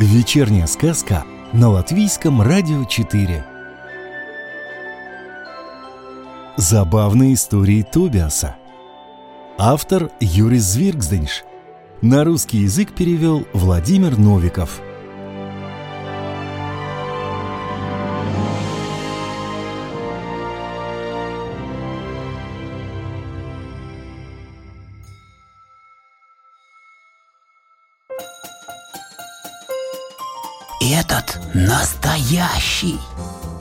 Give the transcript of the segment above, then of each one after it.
Вечерняя сказка на Латвийском радио 4. Забавные истории Тобиаса. Автор Юрис Звиргзденш. На русский язык перевел Владимир Новиков. «Этот настоящий!»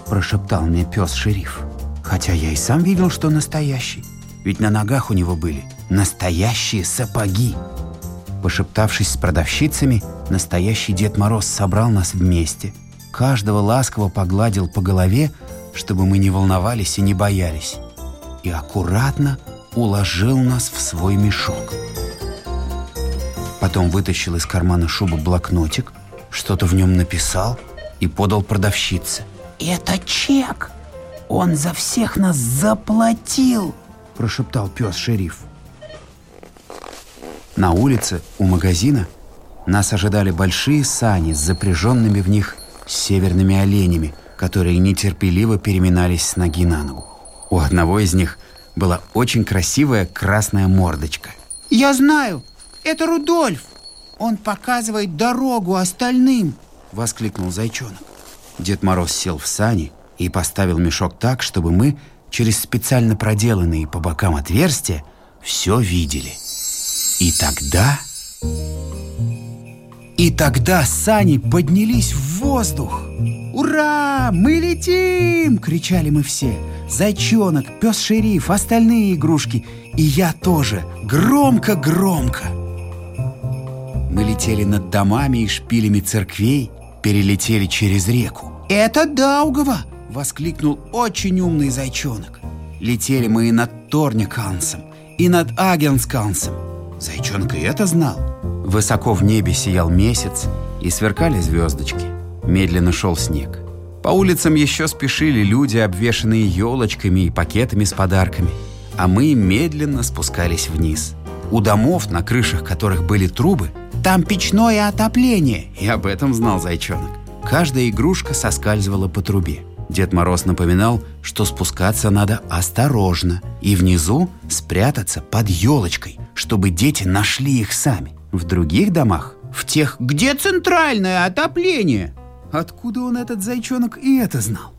Прошептал мне пес-шериф. Хотя я и сам видел, что настоящий. Ведь на ногах у него были настоящие сапоги. Пошептавшись с продавщицами, настоящий Дед Мороз собрал нас вместе. Каждого ласково погладил по голове, чтобы мы не волновались и не боялись. И аккуратно уложил нас в свой мешок. Потом вытащил из кармана шубы блокнотик, что-то в нем написал и подал продавщице. «Это чек! Он за всех нас заплатил!» прошептал пес-шериф. На улице у магазина нас ожидали большие сани с запряженными в них северными оленями, которые нетерпеливо переминались с ноги на ногу. У одного из них была очень красивая красная мордочка. «Я знаю, это Рудольф!» Он показывает дорогу остальным!» — воскликнул зайчонок. Дед Мороз сел в сани и поставил мешок так, чтобы мы через специально проделанные по бокам отверстия все видели. И тогда... И тогда сани поднялись в воздух. «Ура! Мы летим!» — кричали мы все. Зайчонок, пес-шериф, остальные игрушки. И я тоже. Громко-громко. Мы летели над домами и шпилями церквей, перелетели через реку. «Это Даугова!» — воскликнул очень умный зайчонок. Летели мы и над Торникансом, и над Агенскансом. Зайчонок и это знал. Высоко в небе сиял месяц, и сверкали звездочки. Медленно шел снег. По улицам еще спешили люди, обвешанные елочками и пакетами с подарками. А мы медленно спускались вниз. У домов, на крышах которых были трубы, там печное отопление, и об этом знал зайчонок. Каждая игрушка соскальзывала по трубе. Дед Мороз напоминал, что спускаться надо осторожно и внизу спрятаться под елочкой, чтобы дети нашли их сами. В других домах, в тех, где центральное отопление. Откуда он этот зайчонок и это знал?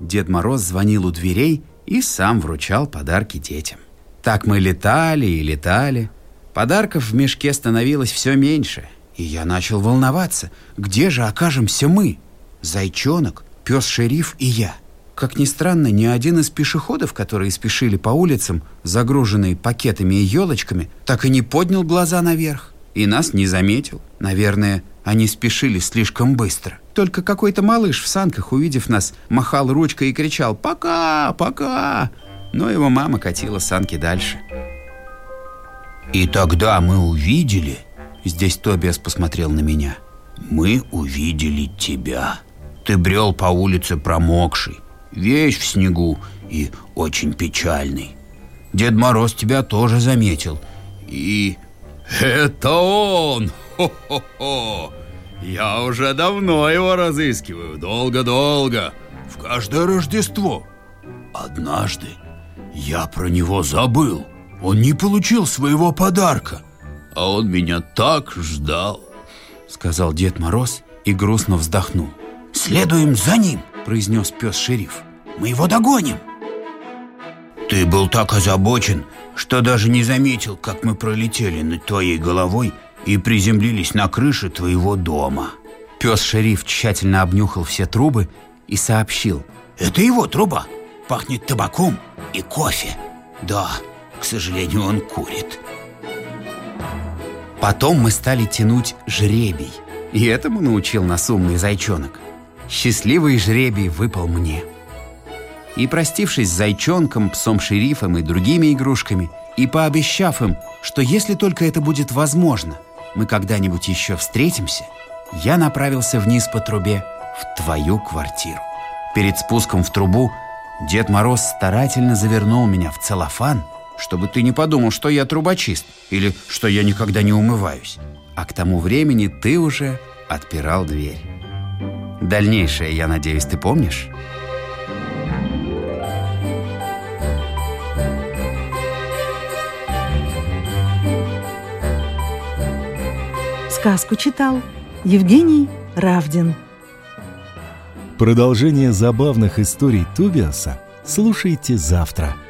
Дед Мороз звонил у дверей и сам вручал подарки детям. Так мы летали и летали, Подарков в мешке становилось все меньше, и я начал волноваться, где же окажемся мы? Зайчонок, пес-шериф и я. Как ни странно, ни один из пешеходов, которые спешили по улицам, загруженные пакетами и елочками, так и не поднял глаза наверх. И нас не заметил. Наверное, они спешили слишком быстро. Только какой-то малыш в санках, увидев нас, махал ручкой и кричал «Пока! Пока!» Но его мама катила санки дальше. И тогда мы увидели, здесь Тобиас посмотрел на меня, мы увидели тебя. Ты брел по улице промокший, весь в снегу и очень печальный. Дед Мороз тебя тоже заметил. И... Это он! Хо-хо-хо! Я уже давно его разыскиваю, долго-долго, в каждое Рождество. Однажды я про него забыл. Он не получил своего подарка, а он меня так ждал, сказал Дед Мороз и грустно вздохнул. Следуем за ним, произнес пес-шериф. Мы его догоним. Ты был так озабочен, что даже не заметил, как мы пролетели над твоей головой и приземлились на крыше твоего дома. Пес-шериф тщательно обнюхал все трубы и сообщил. Это его труба. Пахнет табаком и кофе. Да, к сожалению, он курит. Потом мы стали тянуть жребий. И этому научил нас умный зайчонок. Счастливый жребий выпал мне. И простившись с зайчонком, псом-шерифом и другими игрушками, и пообещав им, что если только это будет возможно, мы когда-нибудь еще встретимся, я направился вниз по трубе в твою квартиру. Перед спуском в трубу Дед Мороз старательно завернул меня в целлофан – чтобы ты не подумал, что я трубочист или что я никогда не умываюсь. А к тому времени ты уже отпирал дверь. Дальнейшее, я надеюсь, ты помнишь? Сказку читал Евгений Равдин. Продолжение забавных историй Тубиаса слушайте завтра –